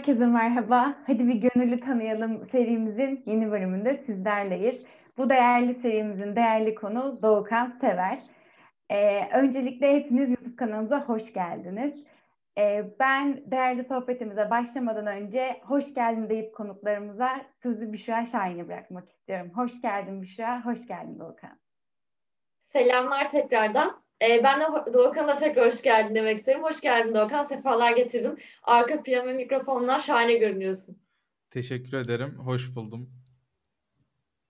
Herkese merhaba. Hadi bir gönüllü tanıyalım serimizin yeni bölümünde sizlerleyiz. Bu değerli serimizin değerli konu Doğukan Sever. Ee, öncelikle hepiniz YouTube kanalımıza hoş geldiniz. Ee, ben değerli sohbetimize başlamadan önce hoş geldin deyip konuklarımıza sözü Büşra Şahin'e bırakmak istiyorum. Hoş geldin Büşra, hoş geldin Doğukan. Selamlar tekrardan. Ee, ben de Doğukan'a tekrar hoş geldin demek isterim. Hoş geldin Doğukan, sefalar getirdin. Arka plan ve mikrofonlar şahane görünüyorsun. Teşekkür ederim, hoş buldum.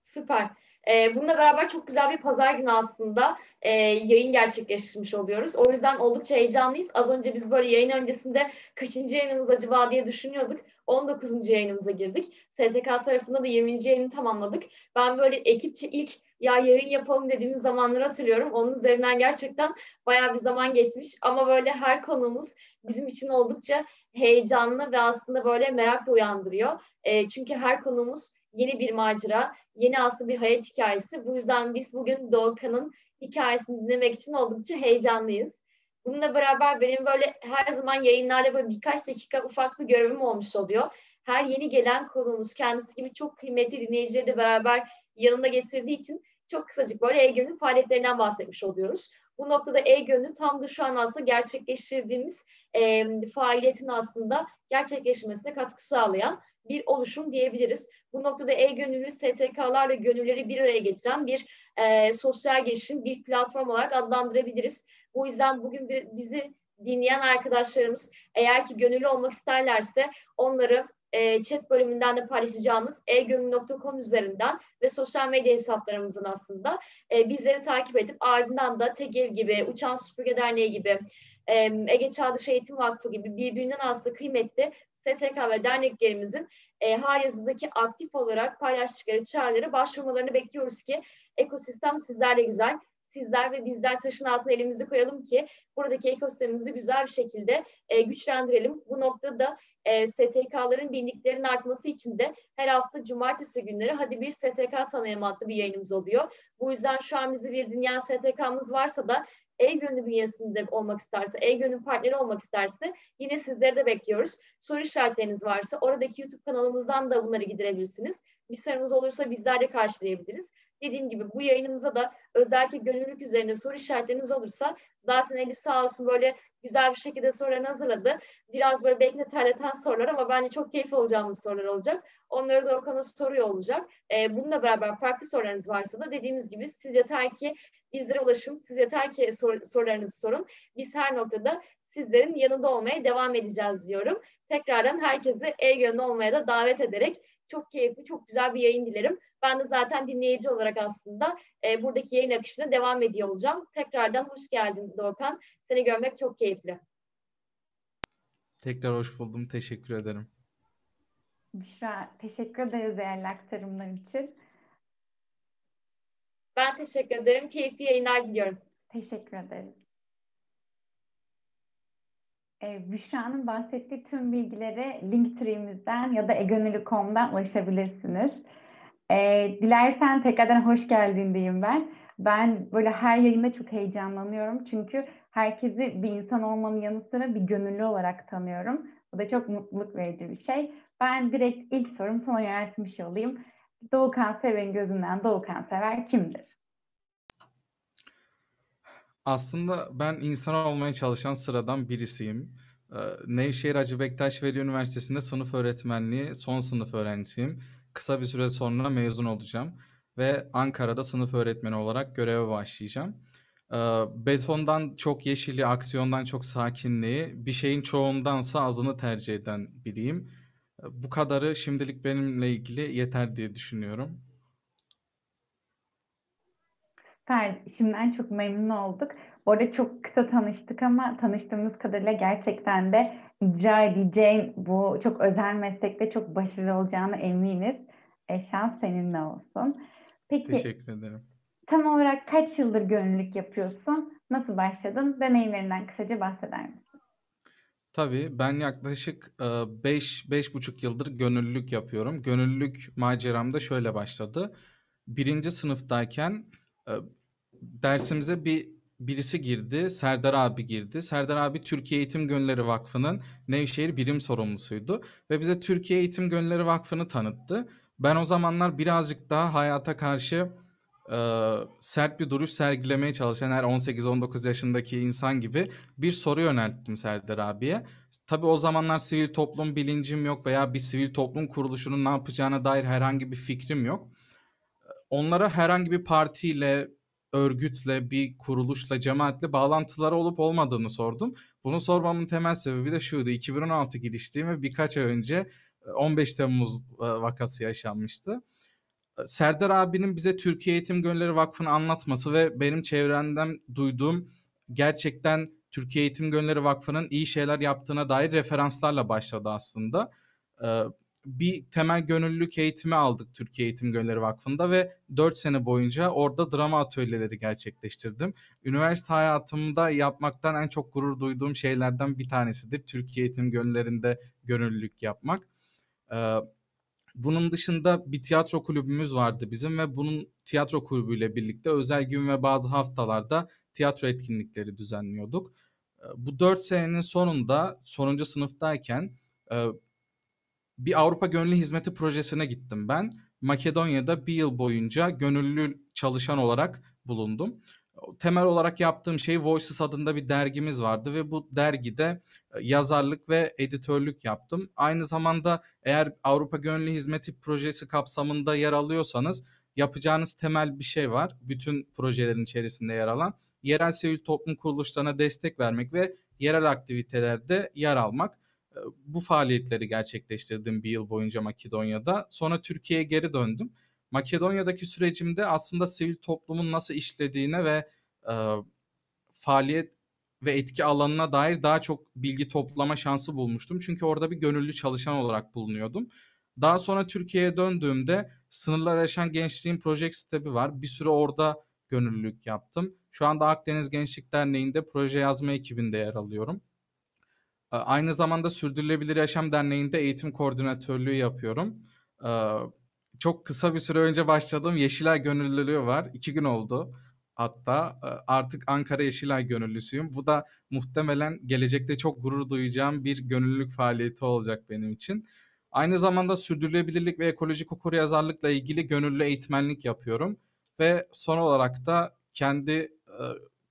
Süper. Ee, bununla beraber çok güzel bir pazar günü aslında e, yayın gerçekleştirmiş oluyoruz. O yüzden oldukça heyecanlıyız. Az önce biz böyle yayın öncesinde kaçıncı yayınımız acaba diye düşünüyorduk. 19. yayınımıza girdik. STK tarafında da 20. yayını tamamladık. Ben böyle ekipçe ilk ya yayın yapalım dediğimiz zamanları hatırlıyorum. Onun üzerinden gerçekten bayağı bir zaman geçmiş ama böyle her konumuz bizim için oldukça heyecanlı ve aslında böyle merak da uyandırıyor. E, çünkü her konumuz yeni bir macera, yeni aslında bir hayat hikayesi. Bu yüzden biz bugün Doğukan'ın hikayesini dinlemek için oldukça heyecanlıyız. Bununla beraber benim böyle her zaman yayınlarda böyle birkaç dakika ufak bir görevim olmuş oluyor. Her yeni gelen konuğumuz kendisi gibi çok kıymetli dinleyicileri de beraber yanında getirdiği için çok kısacık böyle E-Gönül faaliyetlerinden bahsetmiş oluyoruz. Bu noktada E-Gönül tam da şu an aslında gerçekleştirdiğimiz e, faaliyetin aslında gerçekleşmesine katkı sağlayan bir oluşum diyebiliriz. Bu noktada E-Gönüllü STK'larla gönülleri bir araya getiren bir e, sosyal girişim, bir platform olarak adlandırabiliriz. Bu yüzden bugün bizi dinleyen arkadaşlarımız eğer ki gönüllü olmak isterlerse onları e, chat bölümünden de paylaşacağımız egönül.com üzerinden ve sosyal medya hesaplarımızın aslında e, bizleri takip edip ardından da TEGEL gibi, Uçan Süpürge Derneği gibi, e, Ege Çağdaş Eğitim Vakfı gibi birbirinden aslında kıymetli STK ve derneklerimizin e, Haryazı'daki aktif olarak paylaştıkları çağrıları başvurmalarını bekliyoruz ki ekosistem sizlerle güzel, sizler ve bizler taşın altına elimizi koyalım ki buradaki ekosistemimizi güzel bir şekilde e, güçlendirelim. Bu noktada e, STK'ların bildiklerinin artması için de her hafta cumartesi günleri hadi bir STK tanıyalım adlı bir yayınımız oluyor. Bu yüzden şu an bizi bir dinleyen STK'mız varsa da E-Gönül bünyesinde olmak isterse, E-Gönül partneri olmak isterse yine sizleri de bekliyoruz. Soru işaretleriniz varsa oradaki YouTube kanalımızdan da bunları giderebilirsiniz. Bir sorunuz olursa bizler de karşılayabiliriz. Dediğim gibi bu yayınımıza da özellikle gönüllülük üzerine soru işaretleriniz olursa zaten Elif sağ olsun böyle güzel bir şekilde sorularını hazırladı. Biraz böyle belki de terleten sorular ama bence çok keyif alacağımız sorular olacak. Onları da Okan'a soruyor olacak. Ee, bununla beraber farklı sorularınız varsa da dediğimiz gibi siz yeter ki bizlere ulaşın. Siz yeter ki sor, sorularınızı sorun. Biz her noktada sizlerin yanında olmaya devam edeceğiz diyorum. Tekrardan herkesi e-gönlü olmaya da davet ederek çok keyifli, çok güzel bir yayın dilerim. Ben de zaten dinleyici olarak aslında e, buradaki yayın akışına devam ediyor olacağım. Tekrardan hoş geldin Doğukan. Seni görmek çok keyifli. Tekrar hoş buldum. Teşekkür ederim. Büşra, teşekkür ederiz değerli aktarımlar için. Ben teşekkür ederim. Keyifli yayınlar diliyorum. Teşekkür ederiz. Ee, Büşra'nın bahsettiği tüm bilgilere Linktree'mizden ya da egonülü.com'dan ulaşabilirsiniz. Ee, dilersen tekrardan hoş geldin diyeyim ben. Ben böyle her yayında çok heyecanlanıyorum. Çünkü herkesi bir insan olmanın yanı sıra bir gönüllü olarak tanıyorum. Bu da çok mutluluk verici bir şey. Ben direkt ilk sorum sana yöneltmiş olayım. Doğukan Sever'in gözünden Doğukan Sever kimdir? Aslında ben insan olmaya çalışan sıradan birisiyim. Ee, Nevşehir Hacı Bektaş Veli Üniversitesi'nde sınıf öğretmenliği son sınıf öğrencisiyim. Kısa bir süre sonra mezun olacağım ve Ankara'da sınıf öğretmeni olarak göreve başlayacağım. Ee, betondan çok yeşili, aksiyondan çok sakinliği, bir şeyin çoğundansa azını tercih eden biriyim. Ee, bu kadarı şimdilik benimle ilgili yeter diye düşünüyorum. Süper. Şimdiden çok memnun olduk. Orada çok kısa tanıştık ama tanıştığımız kadarıyla gerçekten de icra edeceğin bu çok özel meslekte çok başarılı olacağını eminiz. E, şans seninle olsun. Peki Teşekkür ederim. tam olarak kaç yıldır gönüllülük yapıyorsun? Nasıl başladın? Deneyimlerinden kısaca bahseder misin? Tabii ben yaklaşık 5 buçuk yıldır gönüllülük yapıyorum. Gönüllülük maceram da şöyle başladı. Birinci sınıftayken e, dersimize bir birisi girdi, Serdar abi girdi. Serdar abi Türkiye Eğitim Gönülleri Vakfı'nın Nevşehir birim sorumlusuydu ve bize Türkiye Eğitim Gönülleri Vakfı'nı tanıttı. Ben o zamanlar birazcık daha hayata karşı e, sert bir duruş sergilemeye çalışan her 18-19 yaşındaki insan gibi bir soru yönelttim Serdar abiye. Tabii o zamanlar sivil toplum bilincim yok veya bir sivil toplum kuruluşunun ne yapacağına dair herhangi bir fikrim yok. Onlara herhangi bir partiyle, örgütle, bir kuruluşla, cemaatle bağlantıları olup olmadığını sordum. Bunu sormamın temel sebebi de şuydu. 2016 giriştiğim ve birkaç ay önce 15 Temmuz vakası yaşanmıştı. Serdar abinin bize Türkiye Eğitim Gönülleri Vakfı'nı anlatması ve benim çevremden duyduğum gerçekten Türkiye Eğitim Gönülleri Vakfı'nın iyi şeyler yaptığına dair referanslarla başladı aslında. Bir temel gönüllülük eğitimi aldık Türkiye Eğitim Gönülleri Vakfı'nda ve 4 sene boyunca orada drama atölyeleri gerçekleştirdim. Üniversite hayatımda yapmaktan en çok gurur duyduğum şeylerden bir tanesidir. Türkiye Eğitim Gönülleri'nde gönüllülük yapmak. Bunun dışında bir tiyatro kulübümüz vardı bizim ve bunun tiyatro kulübüyle birlikte özel gün ve bazı haftalarda tiyatro etkinlikleri düzenliyorduk. Bu dört senenin sonunda sonuncu sınıftayken bir Avrupa Gönüllü Hizmeti projesine gittim ben. Makedonya'da bir yıl boyunca gönüllü çalışan olarak bulundum temel olarak yaptığım şey Voices adında bir dergimiz vardı ve bu dergide e, yazarlık ve editörlük yaptım. Aynı zamanda eğer Avrupa Gönüllü Hizmeti projesi kapsamında yer alıyorsanız yapacağınız temel bir şey var. Bütün projelerin içerisinde yer alan yerel sivil toplum kuruluşlarına destek vermek ve yerel aktivitelerde yer almak. Bu faaliyetleri gerçekleştirdim bir yıl boyunca Makedonya'da. Sonra Türkiye'ye geri döndüm. Makedonya'daki sürecimde aslında sivil toplumun nasıl işlediğine ve e, faaliyet ve etki alanına dair daha çok bilgi toplama şansı bulmuştum. Çünkü orada bir gönüllü çalışan olarak bulunuyordum. Daha sonra Türkiye'ye döndüğümde Sınırlar Aşan Gençliğin Project Step'i var. Bir süre orada gönüllülük yaptım. Şu anda Akdeniz Gençlik Derneği'nde proje yazma ekibinde yer alıyorum. Aynı zamanda Sürdürülebilir Yaşam Derneği'nde eğitim koordinatörlüğü yapıyorum çok kısa bir süre önce başladığım Yeşilay gönüllülüğü var. İki gün oldu. Hatta artık Ankara Yeşilay gönüllüsüyüm. Bu da muhtemelen gelecekte çok gurur duyacağım bir gönüllülük faaliyeti olacak benim için. Aynı zamanda sürdürülebilirlik ve ekolojik okuryazarlıkla ilgili gönüllü eğitmenlik yapıyorum. Ve son olarak da kendi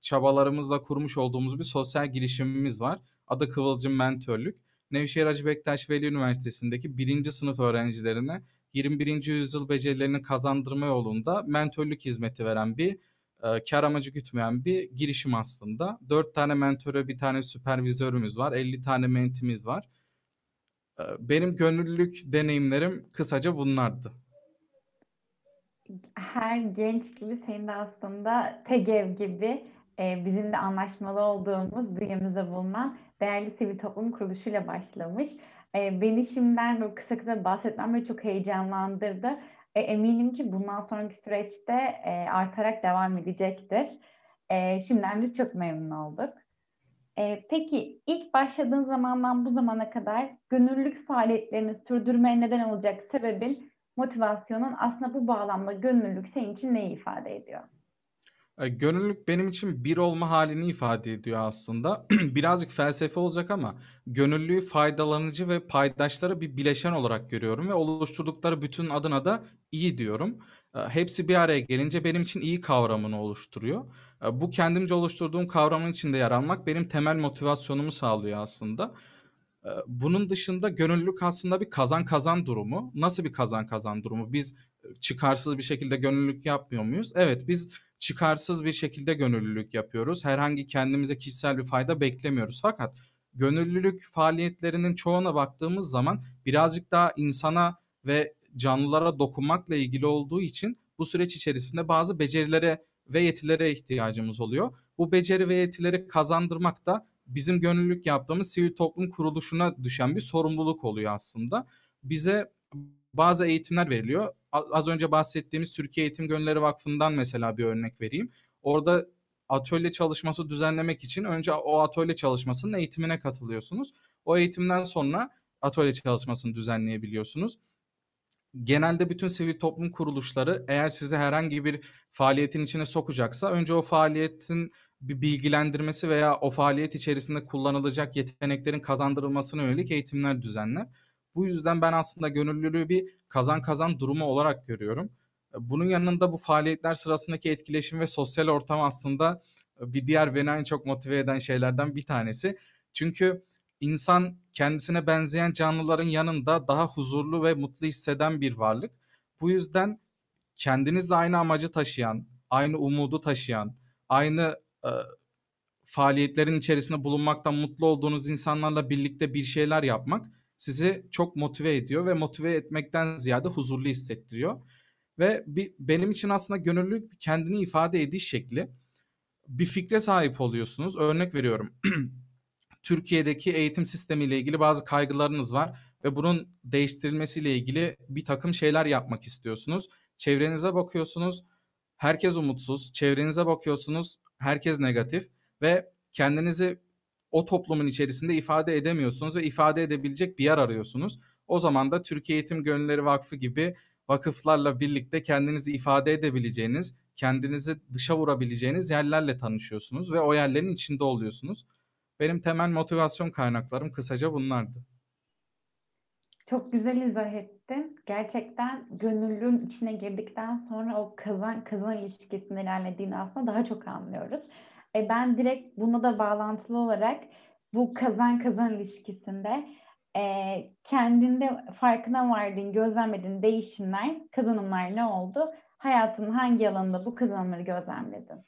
çabalarımızla kurmuş olduğumuz bir sosyal girişimimiz var. Adı Kıvılcım Mentörlük. Nevşehir Hacı Bektaş Veli Üniversitesi'ndeki birinci sınıf öğrencilerine 21. yüzyıl becerilerini kazandırma yolunda mentörlük hizmeti veren bir e, kar amacı gütmeyen bir girişim aslında. 4 tane mentöre bir tane süpervizörümüz var. 50 tane mentimiz var. E, benim gönüllülük deneyimlerim kısaca bunlardı. Her genç gibi senin de aslında TEGEV gibi e, bizim de anlaşmalı olduğumuz bünyemizde bulunan değerli sivil toplum kuruluşuyla başlamış. E, beni şimdiden böyle kısa kısa bahsetmem beni çok heyecanlandırdı. E, eminim ki bundan sonraki süreçte e, artarak devam edecektir. E, şimdiden biz çok memnun olduk. E, peki ilk başladığın zamandan bu zamana kadar gönüllülük faaliyetlerini sürdürmeye neden olacak sebebin, motivasyonun aslında bu bağlamda gönüllülük senin için neyi ifade ediyor? E, gönüllülük benim için bir olma halini ifade ediyor aslında. Birazcık felsefe olacak ama gönüllülüğü faydalanıcı ve paydaşları bir bileşen olarak görüyorum ve oluşturdukları bütün adına da iyi diyorum. E, hepsi bir araya gelince benim için iyi kavramını oluşturuyor. E, bu kendimce oluşturduğum kavramın içinde yer almak benim temel motivasyonumu sağlıyor aslında. Bunun dışında gönüllülük aslında bir kazan kazan durumu. Nasıl bir kazan kazan durumu? Biz çıkarsız bir şekilde gönüllülük yapmıyor muyuz? Evet biz çıkarsız bir şekilde gönüllülük yapıyoruz. Herhangi kendimize kişisel bir fayda beklemiyoruz. Fakat gönüllülük faaliyetlerinin çoğuna baktığımız zaman birazcık daha insana ve canlılara dokunmakla ilgili olduğu için bu süreç içerisinde bazı becerilere ve yetilere ihtiyacımız oluyor. Bu beceri ve yetileri kazandırmak da bizim gönüllülük yaptığımız sivil toplum kuruluşuna düşen bir sorumluluk oluyor aslında. Bize bazı eğitimler veriliyor. Az önce bahsettiğimiz Türkiye Eğitim Gönülleri Vakfı'ndan mesela bir örnek vereyim. Orada atölye çalışması düzenlemek için önce o atölye çalışmasının eğitimine katılıyorsunuz. O eğitimden sonra atölye çalışmasını düzenleyebiliyorsunuz. Genelde bütün sivil toplum kuruluşları eğer sizi herhangi bir faaliyetin içine sokacaksa önce o faaliyetin bir bilgilendirmesi veya o faaliyet içerisinde kullanılacak yeteneklerin kazandırılmasına yönelik eğitimler düzenler. Bu yüzden ben aslında gönüllülüğü bir kazan kazan durumu olarak görüyorum. Bunun yanında bu faaliyetler sırasındaki etkileşim ve sosyal ortam aslında bir diğer beni en çok motive eden şeylerden bir tanesi. Çünkü insan kendisine benzeyen canlıların yanında daha huzurlu ve mutlu hisseden bir varlık. Bu yüzden kendinizle aynı amacı taşıyan, aynı umudu taşıyan, aynı e, faaliyetlerin içerisinde bulunmaktan mutlu olduğunuz insanlarla birlikte bir şeyler yapmak sizi çok motive ediyor ve motive etmekten ziyade huzurlu hissettiriyor. Ve bir, benim için aslında gönüllülük kendini ifade ediş şekli. Bir fikre sahip oluyorsunuz. Örnek veriyorum. Türkiye'deki eğitim sistemiyle ilgili bazı kaygılarınız var ve bunun değiştirilmesiyle ilgili bir takım şeyler yapmak istiyorsunuz. Çevrenize bakıyorsunuz, herkes umutsuz. Çevrenize bakıyorsunuz, herkes negatif ve kendinizi o toplumun içerisinde ifade edemiyorsunuz ve ifade edebilecek bir yer arıyorsunuz. O zaman da Türkiye Eğitim Gönülleri Vakfı gibi vakıflarla birlikte kendinizi ifade edebileceğiniz, kendinizi dışa vurabileceğiniz yerlerle tanışıyorsunuz ve o yerlerin içinde oluyorsunuz. Benim temel motivasyon kaynaklarım kısaca bunlardı. Çok güzel izah ettin. Gerçekten gönüllülüğün içine girdikten sonra o kazan kazan ilişkisinde ilerlediğini aslında daha çok anlıyoruz. E ben direkt buna da bağlantılı olarak bu kazan kazan ilişkisinde e, kendinde farkına vardığın, gözlemlediğin değişimler, kazanımlar ne oldu? Hayatının hangi alanında bu kazanımları gözlemledin?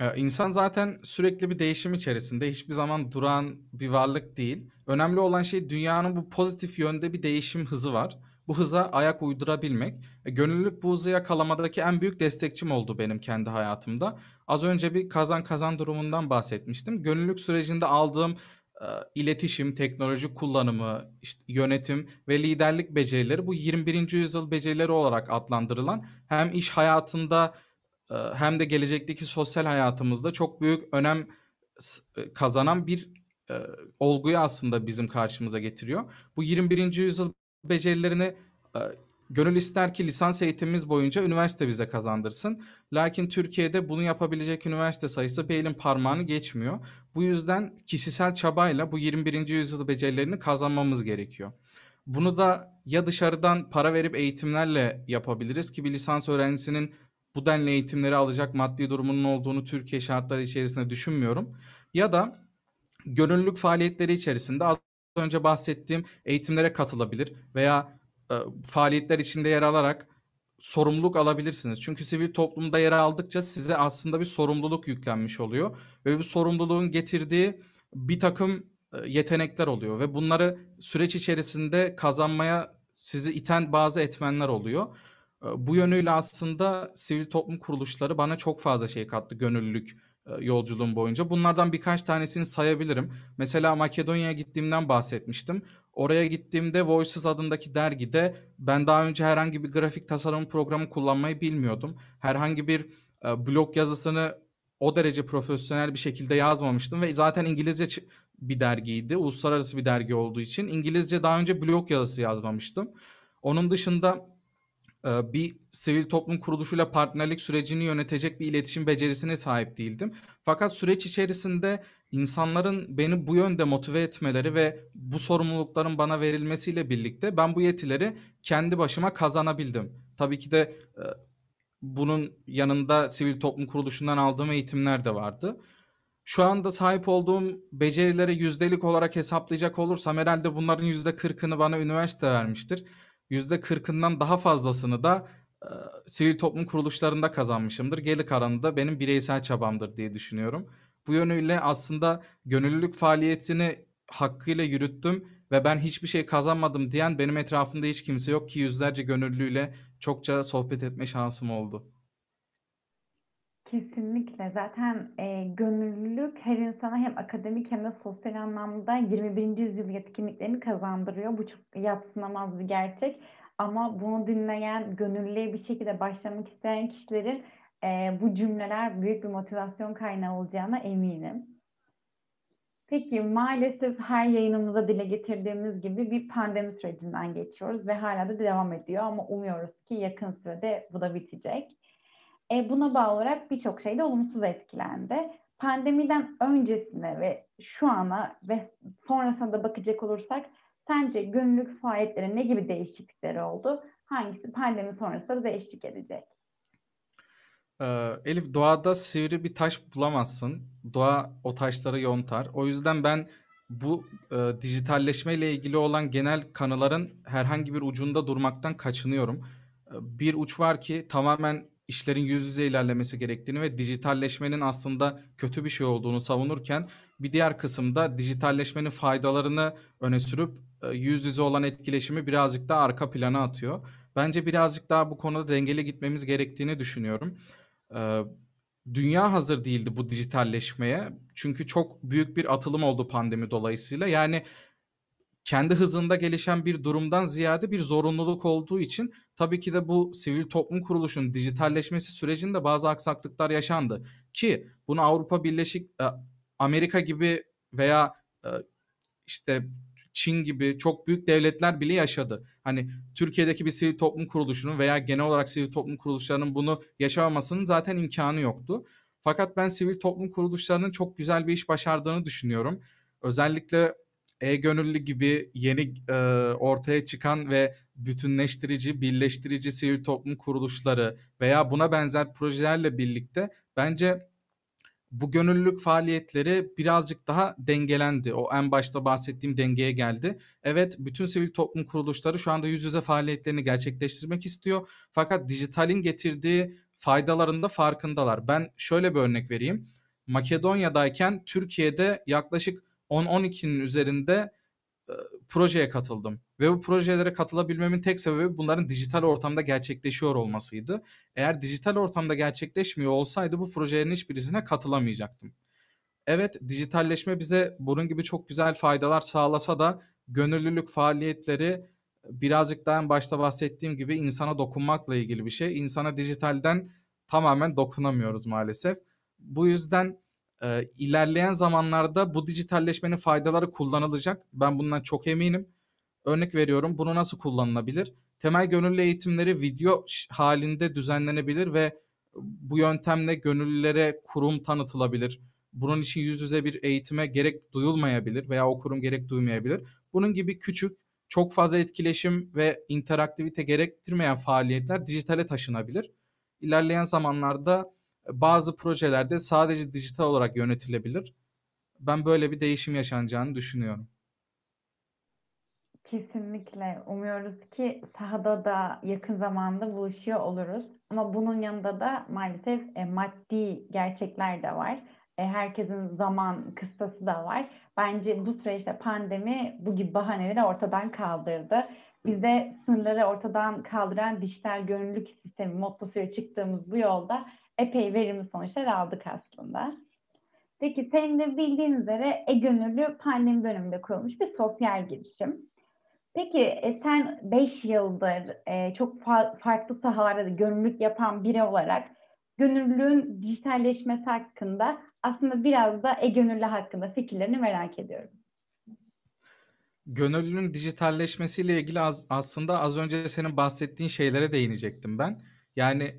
Ee, insan zaten sürekli bir değişim içerisinde hiçbir zaman duran bir varlık değil. Önemli olan şey dünyanın bu pozitif yönde bir değişim hızı var. Bu hıza ayak uydurabilmek. E, gönüllülük bu hızı yakalamadaki en büyük destekçim oldu benim kendi hayatımda. Az önce bir kazan kazan durumundan bahsetmiştim. Gönüllülük sürecinde aldığım e, iletişim, teknoloji kullanımı, işte yönetim ve liderlik becerileri bu 21. yüzyıl becerileri olarak adlandırılan hem iş hayatında e, hem de gelecekteki sosyal hayatımızda çok büyük önem e, kazanan bir e, olguyu aslında bizim karşımıza getiriyor. Bu 21. yüzyıl becerilerini e, gönül ister ki lisans eğitimimiz boyunca üniversite bize kazandırsın. Lakin Türkiye'de bunu yapabilecek üniversite sayısı bir elin parmağını geçmiyor. Bu yüzden kişisel çabayla bu 21. yüzyıl becerilerini kazanmamız gerekiyor. Bunu da ya dışarıdan para verip eğitimlerle yapabiliriz ki bir lisans öğrencisinin bu denli eğitimleri alacak maddi durumunun olduğunu Türkiye şartları içerisinde düşünmüyorum. Ya da gönüllülük faaliyetleri içerisinde önce bahsettiğim eğitimlere katılabilir veya e, faaliyetler içinde yer alarak sorumluluk alabilirsiniz. Çünkü sivil toplumda yer aldıkça size aslında bir sorumluluk yüklenmiş oluyor ve bu sorumluluğun getirdiği bir takım e, yetenekler oluyor ve bunları süreç içerisinde kazanmaya sizi iten bazı etmenler oluyor. E, bu yönüyle aslında sivil toplum kuruluşları bana çok fazla şey kattı gönüllülük yolculuğum boyunca. Bunlardan birkaç tanesini sayabilirim. Mesela Makedonya'ya gittiğimden bahsetmiştim. Oraya gittiğimde Voices adındaki dergide ben daha önce herhangi bir grafik tasarım programı kullanmayı bilmiyordum. Herhangi bir e, blog yazısını o derece profesyonel bir şekilde yazmamıştım ve zaten İngilizce bir dergiydi. Uluslararası bir dergi olduğu için İngilizce daha önce blog yazısı yazmamıştım. Onun dışında e, bir sivil toplum kuruluşuyla partnerlik sürecini yönetecek bir iletişim becerisine sahip değildim. Fakat süreç içerisinde insanların beni bu yönde motive etmeleri ve bu sorumlulukların bana verilmesiyle birlikte ben bu yetileri kendi başıma kazanabildim. Tabii ki de e, bunun yanında sivil toplum kuruluşundan aldığım eğitimler de vardı. Şu anda sahip olduğum becerileri yüzdelik olarak hesaplayacak olursam herhalde bunların yüzde kırkını bana üniversite vermiştir. Yüzde kırkından daha fazlasını da e, sivil toplum kuruluşlarında kazanmışımdır. Geri kalanı da benim bireysel çabamdır diye düşünüyorum. Bu yönüyle aslında gönüllülük faaliyetini hakkıyla yürüttüm ve ben hiçbir şey kazanmadım diyen benim etrafımda hiç kimse yok ki yüzlerce gönüllüyle çokça sohbet etme şansım oldu. Kesinlikle. Zaten e, gönüllülük her insana hem akademik hem de sosyal anlamda 21. yüzyıl yetkinliklerini kazandırıyor. Bu çok yatsınamaz bir gerçek. Ama bunu dinleyen, gönüllüye bir şekilde başlamak isteyen kişilerin e, bu cümleler büyük bir motivasyon kaynağı olacağına eminim. Peki maalesef her yayınımıza dile getirdiğimiz gibi bir pandemi sürecinden geçiyoruz ve hala da devam ediyor ama umuyoruz ki yakın sürede bu da bitecek. E, buna bağlı olarak birçok şey de olumsuz etkilendi. pandemiden öncesine ve şu ana ve sonrasına da bakacak olursak sence gönüllülük faaliyetleri ne gibi değişiklikleri oldu? Hangisi pandemi sonrasında da değişik edecek? Ee, Elif doğada sivri bir taş bulamazsın. Doğa o taşları yontar. O yüzden ben bu e, dijitalleşme ile ilgili olan genel kanıların herhangi bir ucunda durmaktan kaçınıyorum. E, bir uç var ki tamamen işlerin yüz yüze ilerlemesi gerektiğini ve dijitalleşmenin aslında kötü bir şey olduğunu savunurken bir diğer kısımda dijitalleşmenin faydalarını öne sürüp e, yüz yüze olan etkileşimi birazcık daha arka plana atıyor. Bence birazcık daha bu konuda dengeli gitmemiz gerektiğini düşünüyorum. E, dünya hazır değildi bu dijitalleşmeye. Çünkü çok büyük bir atılım oldu pandemi dolayısıyla. Yani kendi hızında gelişen bir durumdan ziyade bir zorunluluk olduğu için tabii ki de bu sivil toplum kuruluşunun dijitalleşmesi sürecinde bazı aksaklıklar yaşandı. Ki bunu Avrupa Birleşik e, Amerika gibi veya e, işte Çin gibi çok büyük devletler bile yaşadı. Hani Türkiye'deki bir sivil toplum kuruluşunun veya genel olarak sivil toplum kuruluşlarının bunu yaşamamasının zaten imkanı yoktu. Fakat ben sivil toplum kuruluşlarının çok güzel bir iş başardığını düşünüyorum. Özellikle e-gönüllü gibi yeni e, ortaya çıkan ve bütünleştirici, birleştirici sivil toplum kuruluşları veya buna benzer projelerle birlikte bence bu gönüllülük faaliyetleri birazcık daha dengelendi. O en başta bahsettiğim dengeye geldi. Evet bütün sivil toplum kuruluşları şu anda yüz yüze faaliyetlerini gerçekleştirmek istiyor. Fakat dijitalin getirdiği faydalarında farkındalar. Ben şöyle bir örnek vereyim. Makedonya'dayken Türkiye'de yaklaşık 10-12'nin üzerinde e, projeye katıldım. Ve bu projelere katılabilmemin tek sebebi bunların dijital ortamda gerçekleşiyor olmasıydı. Eğer dijital ortamda gerçekleşmiyor olsaydı bu projelerin hiçbirisine katılamayacaktım. Evet dijitalleşme bize bunun gibi çok güzel faydalar sağlasa da gönüllülük faaliyetleri birazcık daha en başta bahsettiğim gibi insana dokunmakla ilgili bir şey. İnsana dijitalden tamamen dokunamıyoruz maalesef. Bu yüzden e, ilerleyen zamanlarda bu dijitalleşmenin faydaları kullanılacak. Ben bundan çok eminim. Örnek veriyorum bunu nasıl kullanılabilir? Temel gönüllü eğitimleri video halinde düzenlenebilir ve bu yöntemle gönüllülere kurum tanıtılabilir. Bunun için yüz yüze bir eğitime gerek duyulmayabilir veya o kurum gerek duymayabilir. Bunun gibi küçük, çok fazla etkileşim ve interaktivite gerektirmeyen faaliyetler dijitale taşınabilir. İlerleyen zamanlarda bazı projelerde sadece dijital olarak yönetilebilir. Ben böyle bir değişim yaşanacağını düşünüyorum. Kesinlikle. Umuyoruz ki sahada da yakın zamanda buluşuyor oluruz. Ama bunun yanında da maalesef e, maddi gerçekler de var. E, herkesin zaman kıstası da var. Bence bu süreçte pandemi bu gibi bahaneleri ortadan kaldırdı. Bize sınırları ortadan kaldıran dijital gönüllülük sistemi mottosuyla çıktığımız bu yolda epey verimli sonuçlar aldık aslında. Peki senin de bildiğin üzere e-gönüllü pandemi döneminde kurulmuş bir sosyal girişim. Peki e, sen 5 yıldır e, çok fa- farklı sahalarda gönüllülük yapan biri olarak gönüllülüğün dijitalleşmesi hakkında aslında biraz da e-gönüllü hakkında fikirlerini merak ediyoruz. Gönüllünün dijitalleşmesiyle ilgili az, aslında az önce senin bahsettiğin şeylere değinecektim ben. Yani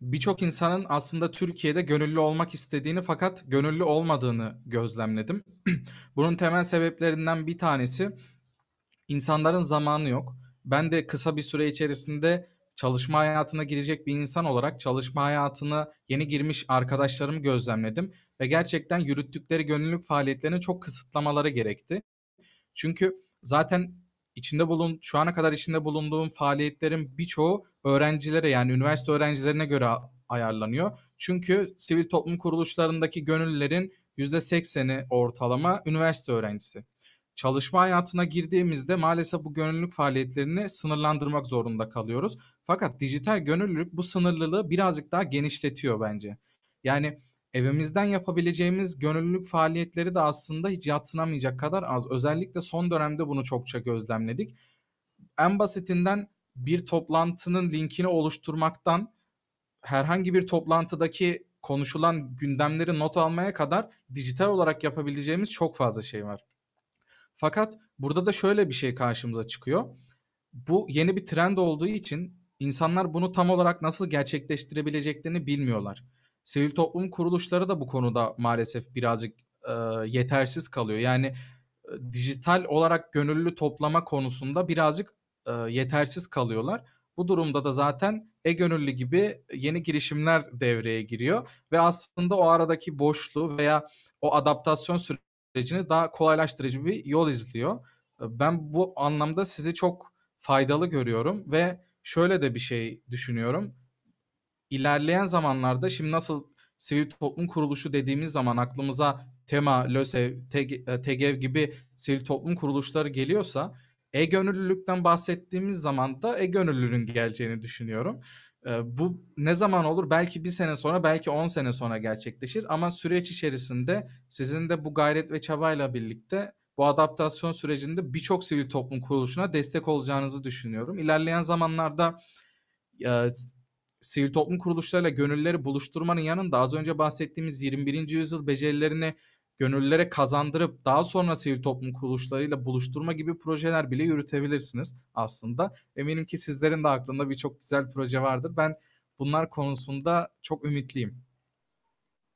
birçok insanın aslında Türkiye'de gönüllü olmak istediğini fakat gönüllü olmadığını gözlemledim. Bunun temel sebeplerinden bir tanesi insanların zamanı yok. Ben de kısa bir süre içerisinde çalışma hayatına girecek bir insan olarak çalışma hayatına yeni girmiş arkadaşlarımı gözlemledim ve gerçekten yürüttükleri gönüllülük faaliyetlerini çok kısıtlamaları gerekti. Çünkü zaten içinde bulun şu ana kadar içinde bulunduğum faaliyetlerin birçoğu öğrencilere yani üniversite öğrencilerine göre ayarlanıyor. Çünkü sivil toplum kuruluşlarındaki gönüllülerin %80'i ortalama üniversite öğrencisi. Çalışma hayatına girdiğimizde maalesef bu gönüllülük faaliyetlerini sınırlandırmak zorunda kalıyoruz. Fakat dijital gönüllülük bu sınırlılığı birazcık daha genişletiyor bence. Yani evimizden yapabileceğimiz gönüllülük faaliyetleri de aslında hiç yatsınamayacak kadar az. Özellikle son dönemde bunu çokça gözlemledik. En basitinden bir toplantının linkini oluşturmaktan herhangi bir toplantıdaki konuşulan gündemleri not almaya kadar dijital olarak yapabileceğimiz çok fazla şey var. Fakat burada da şöyle bir şey karşımıza çıkıyor. Bu yeni bir trend olduğu için insanlar bunu tam olarak nasıl gerçekleştirebileceklerini bilmiyorlar. sivil toplum kuruluşları da bu konuda maalesef birazcık e, yetersiz kalıyor. Yani e, dijital olarak gönüllü toplama konusunda birazcık e, yetersiz kalıyorlar. Bu durumda da zaten e-gönüllü gibi yeni girişimler devreye giriyor ve aslında o aradaki boşluğu veya o adaptasyon sürecini daha kolaylaştırıcı bir yol izliyor. Ben bu anlamda sizi çok faydalı görüyorum ve şöyle de bir şey düşünüyorum. İlerleyen zamanlarda şimdi nasıl sivil toplum kuruluşu dediğimiz zaman aklımıza TEMA, LÖSEV, TEGEV gibi sivil toplum kuruluşları geliyorsa e-gönüllülükten bahsettiğimiz zaman da e-gönüllülüğün geleceğini düşünüyorum. Bu ne zaman olur? Belki bir sene sonra, belki on sene sonra gerçekleşir. Ama süreç içerisinde sizin de bu gayret ve çabayla birlikte bu adaptasyon sürecinde birçok sivil toplum kuruluşuna destek olacağınızı düşünüyorum. İlerleyen zamanlarda e, sivil toplum kuruluşlarıyla gönülleri buluşturmanın yanında az önce bahsettiğimiz 21. yüzyıl becerilerini gönüllülere kazandırıp daha sonra sivil toplum kuruluşlarıyla buluşturma gibi projeler bile yürütebilirsiniz aslında. Eminim ki sizlerin de aklında birçok güzel proje vardır. Ben bunlar konusunda çok ümitliyim.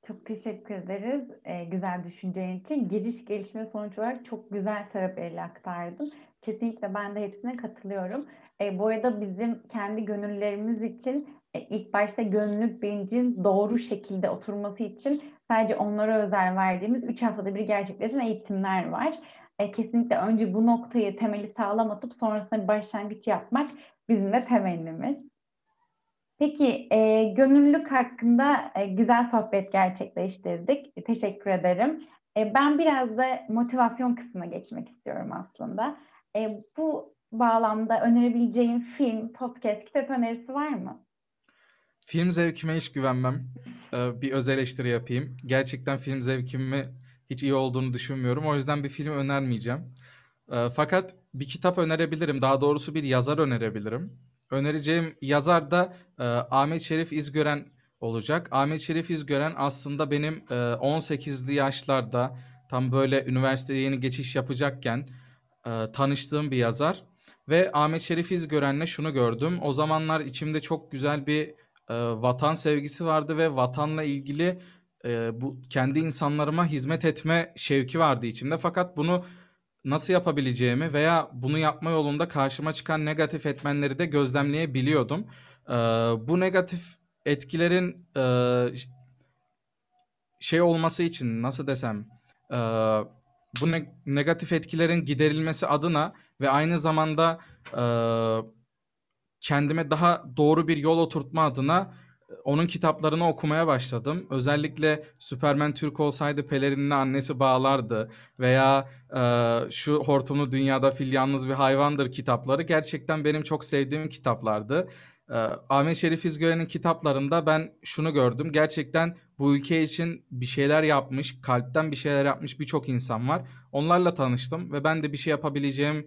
Çok teşekkür ederiz e, güzel düşüncenin için. Giriş gelişme sonuç olarak çok güzel sebepleri aktardın. Kesinlikle ben de hepsine katılıyorum. E, bu arada bizim kendi gönüllerimiz için e, ilk başta gönüllülük bilincin doğru şekilde oturması için sadece onlara özel verdiğimiz 3 haftada bir gerçekleşen eğitimler var. E, kesinlikle önce bu noktayı temeli sağlam atıp sonrasında bir başlangıç yapmak bizim de temennimiz. Peki e, gönüllülük hakkında e, güzel sohbet gerçekleştirdik. E, teşekkür ederim. E, ben biraz da motivasyon kısmına geçmek istiyorum aslında. E, bu bağlamda önerebileceğim film, podcast, kitap önerisi var mı? Film zevkime hiç güvenmem. Ee, bir öz eleştiri yapayım. Gerçekten film zevkimi hiç iyi olduğunu düşünmüyorum. O yüzden bir film önermeyeceğim. Ee, fakat bir kitap önerebilirim. Daha doğrusu bir yazar önerebilirim. Önereceğim yazar da e, Ahmet Şerif İzgören olacak. Ahmet Şerif İzgören aslında benim e, 18'li yaşlarda tam böyle üniversiteye yeni geçiş yapacakken e, tanıştığım bir yazar. Ve Ahmet Şerif İzgören'le şunu gördüm. O zamanlar içimde çok güzel bir e, vatan sevgisi vardı ve vatanla ilgili e, bu kendi insanlarıma hizmet etme şevki vardı içimde. Fakat bunu nasıl yapabileceğimi veya bunu yapma yolunda karşıma çıkan negatif etmenleri de gözlemleyebiliyordum. E, bu negatif etkilerin e, şey olması için nasıl desem e, bu ne- negatif etkilerin giderilmesi adına ve aynı zamanda e, kendime daha doğru bir yol oturtma adına e, onun kitaplarını okumaya başladım. Özellikle Superman Türk olsaydı pelerinine annesi bağlardı veya e, şu hortumlu dünyada fil yalnız bir hayvandır kitapları gerçekten benim çok sevdiğim kitaplardı. E, Ahmet Şerif İzgören'in kitaplarında ben şunu gördüm. Gerçekten bu ülke için bir şeyler yapmış, kalpten bir şeyler yapmış birçok insan var. Onlarla tanıştım ve ben de bir şey yapabileceğim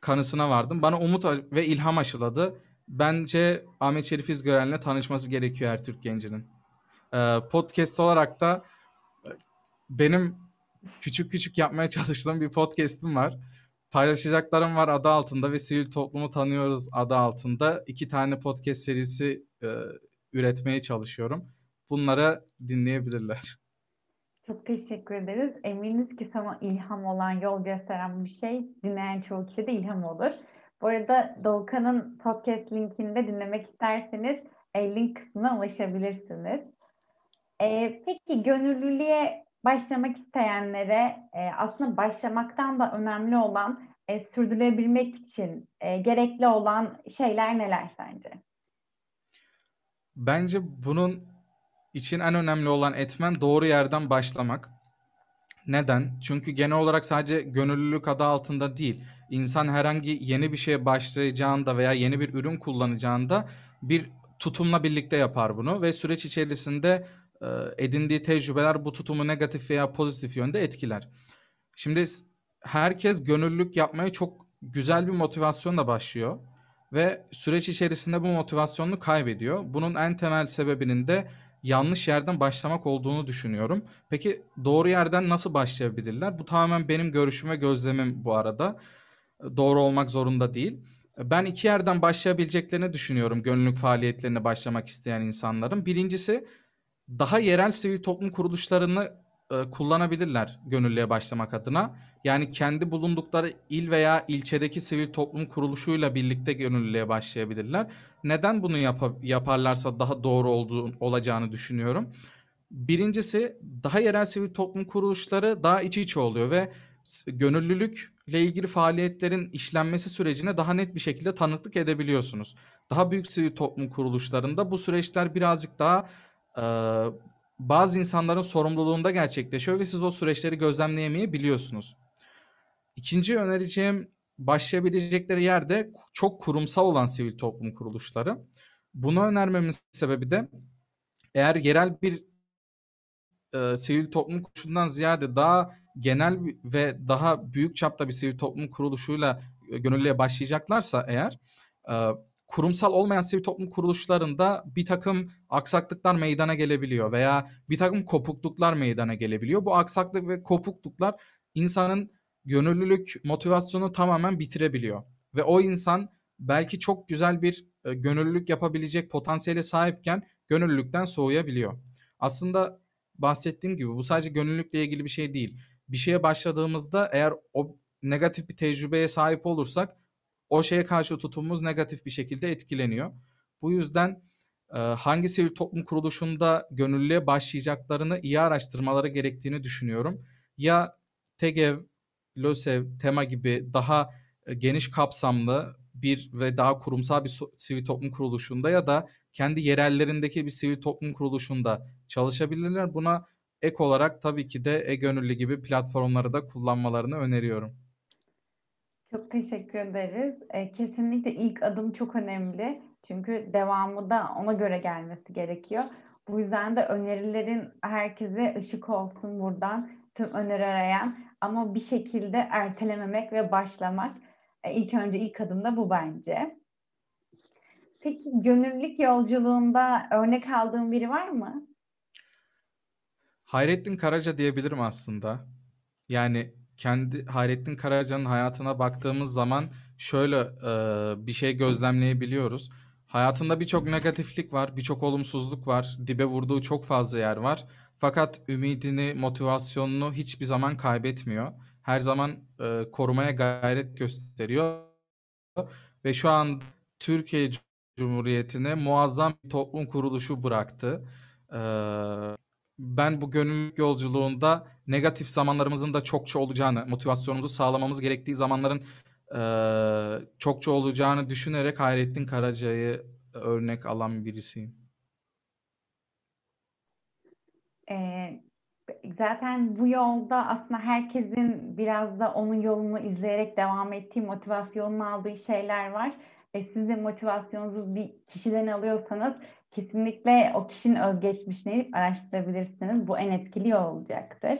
kanısına vardım. Bana umut ve ilham aşıladı. Bence Ahmet Şerif İzgören'le tanışması gerekiyor her Türk gencinin. Ee, podcast olarak da benim küçük küçük yapmaya çalıştığım bir podcast'im var. Paylaşacaklarım var adı altında ve Sivil Toplumu Tanıyoruz adı altında. iki tane podcast serisi e, üretmeye çalışıyorum. Bunları dinleyebilirler. Çok teşekkür ederiz. Eminiz ki sana ilham olan, yol gösteren bir şey dinleyen çoğu kişi de ilham olur. Bu arada Doğukan'ın podcast linkini de dinlemek isterseniz e, link kısmına ulaşabilirsiniz. E, peki gönüllülüğe başlamak isteyenlere e, aslında başlamaktan da önemli olan e, sürdürülebilmek için e, gerekli olan şeyler neler sence? Bence bunun için en önemli olan etmen doğru yerden başlamak. Neden? Çünkü genel olarak sadece gönüllülük adı altında değil. İnsan herhangi yeni bir şeye başlayacağında veya yeni bir ürün kullanacağında bir tutumla birlikte yapar bunu ve süreç içerisinde e, edindiği tecrübeler bu tutumu negatif veya pozitif yönde etkiler. Şimdi herkes gönüllülük yapmaya çok güzel bir motivasyonla başlıyor ve süreç içerisinde bu motivasyonunu kaybediyor. Bunun en temel sebebinin de yanlış yerden başlamak olduğunu düşünüyorum. Peki doğru yerden nasıl başlayabilirler? Bu tamamen benim görüşüm ve gözlemim bu arada. Doğru olmak zorunda değil. Ben iki yerden başlayabileceklerini düşünüyorum gönüllülük faaliyetlerine başlamak isteyen insanların. Birincisi daha yerel sivil toplum kuruluşlarını e, kullanabilirler gönüllüye başlamak adına. Yani kendi bulundukları il veya ilçedeki sivil toplum kuruluşuyla birlikte gönüllüye başlayabilirler. Neden bunu yap- yaparlarsa daha doğru olduğu olacağını düşünüyorum. Birincisi daha yerel sivil toplum kuruluşları daha içi içe oluyor ve gönüllülükle ilgili faaliyetlerin işlenmesi sürecine daha net bir şekilde tanıklık edebiliyorsunuz. Daha büyük sivil toplum kuruluşlarında bu süreçler birazcık daha e, bazı insanların sorumluluğunda gerçekleşiyor ve siz o süreçleri gözlemleyemeyebiliyorsunuz. İkinci önereceğim başlayabilecekleri yerde çok kurumsal olan sivil toplum kuruluşları. Bunu önermemin sebebi de eğer yerel bir e, sivil toplum kuruluşundan ziyade daha genel ve daha büyük çapta bir sivil toplum kuruluşuyla e, gönüllüye başlayacaklarsa eğer e, kurumsal olmayan sivil toplum kuruluşlarında bir takım aksaklıklar meydana gelebiliyor veya bir takım kopukluklar meydana gelebiliyor. Bu aksaklık ve kopukluklar insanın gönüllülük motivasyonu tamamen bitirebiliyor. Ve o insan belki çok güzel bir e, gönüllülük yapabilecek potansiyele sahipken gönüllülükten soğuyabiliyor. Aslında bahsettiğim gibi bu sadece gönüllülükle ilgili bir şey değil. Bir şeye başladığımızda eğer o negatif bir tecrübeye sahip olursak o şeye karşı tutumumuz negatif bir şekilde etkileniyor. Bu yüzden e, hangi sivil toplum kuruluşunda gönüllüye başlayacaklarını iyi araştırmaları gerektiğini düşünüyorum. Ya TEGEV, LÖSEV, TEMA gibi daha e, geniş kapsamlı bir ve daha kurumsal bir sivil toplum kuruluşunda ya da kendi yerellerindeki bir sivil toplum kuruluşunda çalışabilirler. Buna ek olarak tabii ki de e-gönüllü gibi platformları da kullanmalarını öneriyorum. Çok teşekkür ederiz. E, kesinlikle ilk adım çok önemli. Çünkü devamı da ona göre gelmesi gerekiyor. Bu yüzden de önerilerin herkese ışık olsun buradan tüm öneri arayan ama bir şekilde ertelememek ve başlamak. E, ilk önce ilk adım da bu bence. Peki gönüllülük yolculuğunda örnek aldığın biri var mı? Hayrettin Karaca diyebilirim aslında. Yani kendi Hayrettin Karaca'nın hayatına baktığımız zaman şöyle e, bir şey gözlemleyebiliyoruz. Hayatında birçok negatiflik var, birçok olumsuzluk var, dibe vurduğu çok fazla yer var. Fakat ümidini, motivasyonunu hiçbir zaman kaybetmiyor. Her zaman e, korumaya gayret gösteriyor. Ve şu an Türkiye Cumhuriyeti'ne muazzam bir toplum kuruluşu bıraktı. Ee, ben bu gönüllülük yolculuğunda negatif zamanlarımızın da çokça olacağını, motivasyonumuzu sağlamamız gerektiği zamanların e, çokça olacağını düşünerek Hayrettin Karaca'yı örnek alan birisiyim. Ee, zaten bu yolda aslında herkesin biraz da onun yolunu izleyerek devam ettiği, motivasyonunu aldığı şeyler var. E, siz motivasyonunuzu bir kişiden alıyorsanız kesinlikle o kişinin özgeçmişini araştırabilirsiniz. Bu en etkili yol olacaktır.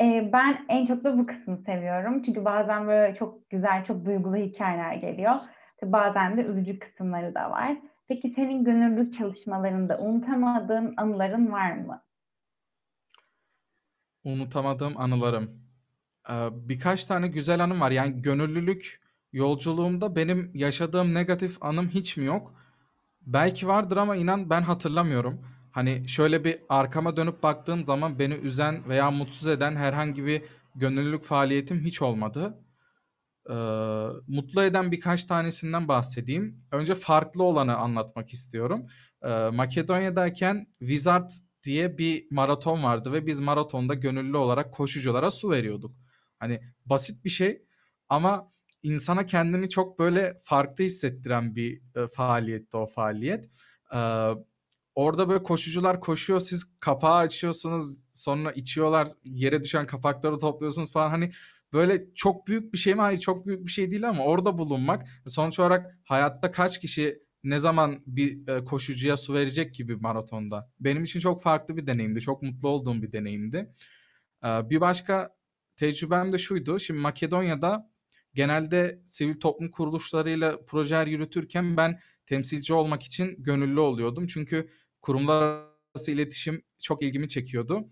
Ee, ben en çok da bu kısmı seviyorum. Çünkü bazen böyle çok güzel, çok duygulu hikayeler geliyor. Bazen de üzücü kısımları da var. Peki senin gönüllülük çalışmalarında unutamadığın anıların var mı? Unutamadığım anılarım. Ee, birkaç tane güzel anım var. Yani gönüllülük yolculuğumda benim yaşadığım negatif anım hiç mi yok? Belki vardır ama inan ben hatırlamıyorum. Hani şöyle bir arkama dönüp baktığım zaman beni üzen veya mutsuz eden herhangi bir gönüllülük faaliyetim hiç olmadı. Ee, mutlu eden birkaç tanesinden bahsedeyim. Önce farklı olanı anlatmak istiyorum. Ee, Makedonya'dayken Wizard diye bir maraton vardı ve biz maratonda gönüllü olarak koşuculara su veriyorduk. Hani basit bir şey ama insana kendini çok böyle farklı hissettiren bir e, faaliyetti o faaliyet. E, orada böyle koşucular koşuyor, siz kapağı açıyorsunuz, sonra içiyorlar, yere düşen kapakları topluyorsunuz falan. Hani böyle çok büyük bir şey mi? Hayır çok büyük bir şey değil ama orada bulunmak sonuç olarak hayatta kaç kişi ne zaman bir e, koşucuya su verecek gibi maratonda. Benim için çok farklı bir deneyimdi. Çok mutlu olduğum bir deneyimdi. E, bir başka tecrübem de şuydu. Şimdi Makedonya'da genelde sivil toplum kuruluşlarıyla projeler yürütürken ben temsilci olmak için gönüllü oluyordum. Çünkü kurumlar arası iletişim çok ilgimi çekiyordu.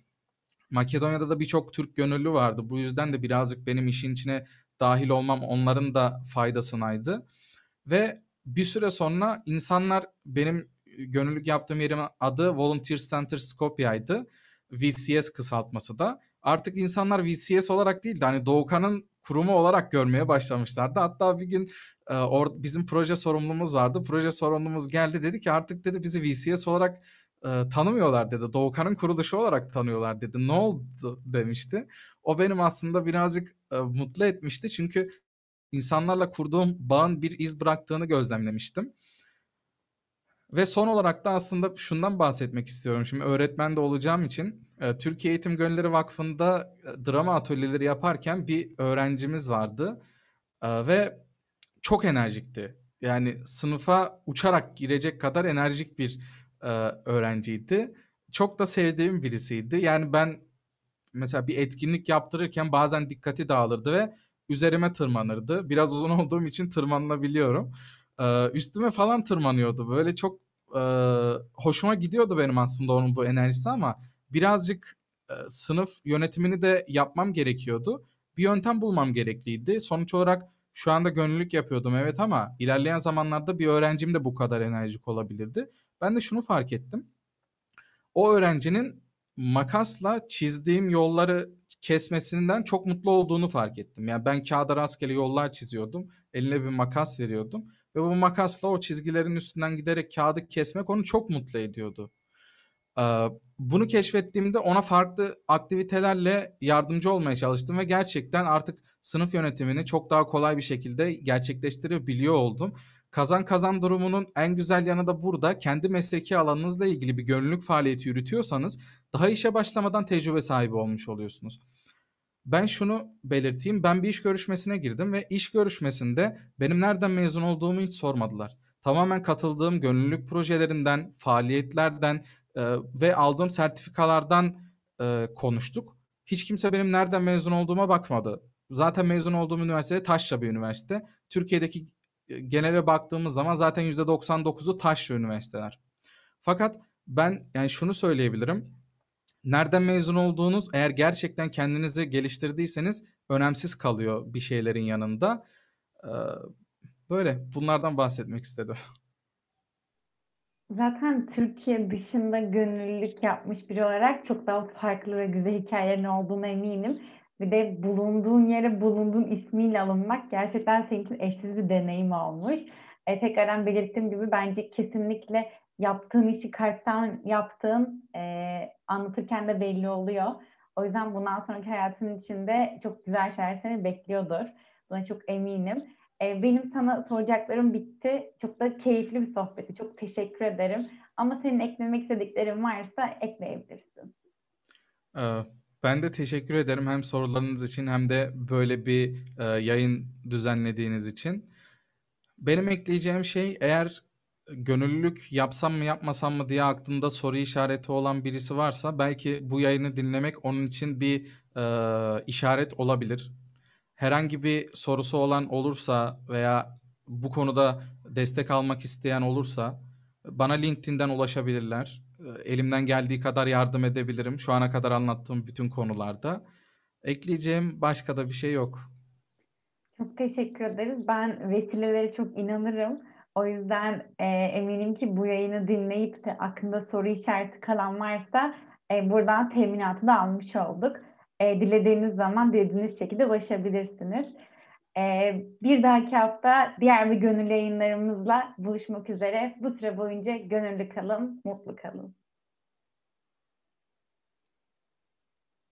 Makedonya'da da birçok Türk gönüllü vardı. Bu yüzden de birazcık benim işin içine dahil olmam onların da faydasınaydı. Ve bir süre sonra insanlar benim gönüllülük yaptığım yerin adı Volunteer Center Skopje'ydi. VCS kısaltması da. Artık insanlar VCS olarak değil de hani Doğukan'ın kurumu olarak görmeye başlamışlardı. Hatta bir gün e, or, bizim proje sorumlumuz vardı. Proje sorumlumuz geldi dedi ki artık dedi bizi VCS olarak e, tanımıyorlar dedi. Doğukan'ın kuruluşu olarak tanıyorlar dedi. Ne oldu demişti. O benim aslında birazcık e, mutlu etmişti. Çünkü insanlarla kurduğum bağın bir iz bıraktığını gözlemlemiştim. Ve son olarak da aslında şundan bahsetmek istiyorum. Şimdi öğretmen de olacağım için Türkiye Eğitim Gönülleri Vakfı'nda e, drama atölyeleri yaparken bir öğrencimiz vardı. E, ve çok enerjikti. Yani sınıfa uçarak girecek kadar enerjik bir öğrenciydi. Çok da sevdiğim birisiydi. Yani ben mesela bir etkinlik yaptırırken bazen dikkati dağılırdı ve üzerime tırmanırdı. Biraz uzun olduğum için tırmanılabiliyorum. Üstüme falan tırmanıyordu. Böyle çok e, hoşuma gidiyordu benim aslında onun bu enerjisi ama birazcık e, sınıf yönetimini de yapmam gerekiyordu. Bir yöntem bulmam gerekliydi. Sonuç olarak şu anda gönüllülük yapıyordum evet ama ilerleyen zamanlarda bir öğrencim de bu kadar enerjik olabilirdi. Ben de şunu fark ettim. O öğrencinin makasla çizdiğim yolları kesmesinden çok mutlu olduğunu fark ettim. Yani ben kağıda rastgele yollar çiziyordum. Eline bir makas veriyordum. Ve bu makasla o çizgilerin üstünden giderek kağıdı kesmek onu çok mutlu ediyordu. Bunu keşfettiğimde ona farklı aktivitelerle yardımcı olmaya çalıştım ve gerçekten artık sınıf yönetimini çok daha kolay bir şekilde gerçekleştirebiliyor oldum. Kazan kazan durumunun en güzel yanı da burada. Kendi mesleki alanınızla ilgili bir gönüllülük faaliyeti yürütüyorsanız daha işe başlamadan tecrübe sahibi olmuş oluyorsunuz. Ben şunu belirteyim. Ben bir iş görüşmesine girdim ve iş görüşmesinde benim nereden mezun olduğumu hiç sormadılar. Tamamen katıldığım gönüllülük projelerinden, faaliyetlerden e, ve aldığım sertifikalardan e, konuştuk. Hiç kimse benim nereden mezun olduğuma bakmadı. Zaten mezun olduğum üniversite Taşra bir üniversite. Türkiye'deki genele baktığımız zaman zaten %99'u taşra üniversiteler. Fakat ben yani şunu söyleyebilirim. Nereden mezun olduğunuz eğer gerçekten kendinizi geliştirdiyseniz önemsiz kalıyor bir şeylerin yanında. Böyle bunlardan bahsetmek istedim. Zaten Türkiye dışında gönüllülük yapmış biri olarak çok daha farklı ve güzel hikayelerin olduğuna eminim. Bir de bulunduğun yere bulunduğun ismiyle alınmak gerçekten senin için eşsiz bir deneyim olmuş. E, tekrardan belirttiğim gibi bence kesinlikle yaptığın işi kalpten yaptığın e, anlatırken de belli oluyor. O yüzden bundan sonraki hayatın içinde çok güzel şeyler seni bekliyordur. Buna çok eminim. E, benim sana soracaklarım bitti. Çok da keyifli bir sohbeti. Çok teşekkür ederim. Ama senin eklemek istediklerin varsa ekleyebilirsin. Ee, ben de teşekkür ederim hem sorularınız için hem de böyle bir e, yayın düzenlediğiniz için. Benim ekleyeceğim şey eğer gönüllülük yapsam mı yapmasam mı diye aklında soru işareti olan birisi varsa belki bu yayını dinlemek onun için bir e, işaret olabilir. Herhangi bir sorusu olan olursa veya bu konuda destek almak isteyen olursa bana LinkedIn'den ulaşabilirler. Elimden geldiği kadar yardım edebilirim. Şu ana kadar anlattığım bütün konularda. Ekleyeceğim başka da bir şey yok. Çok teşekkür ederiz. Ben vesilelere çok inanırım. O yüzden e, eminim ki bu yayını dinleyip de aklında soru işareti kalan varsa e, buradan teminatı da almış olduk. E, dilediğiniz zaman dilediğiniz şekilde ulaşabilirsiniz. E, bir dahaki hafta diğer bir gönüllü yayınlarımızla buluşmak üzere. Bu süre boyunca gönüllü kalın, mutlu kalın.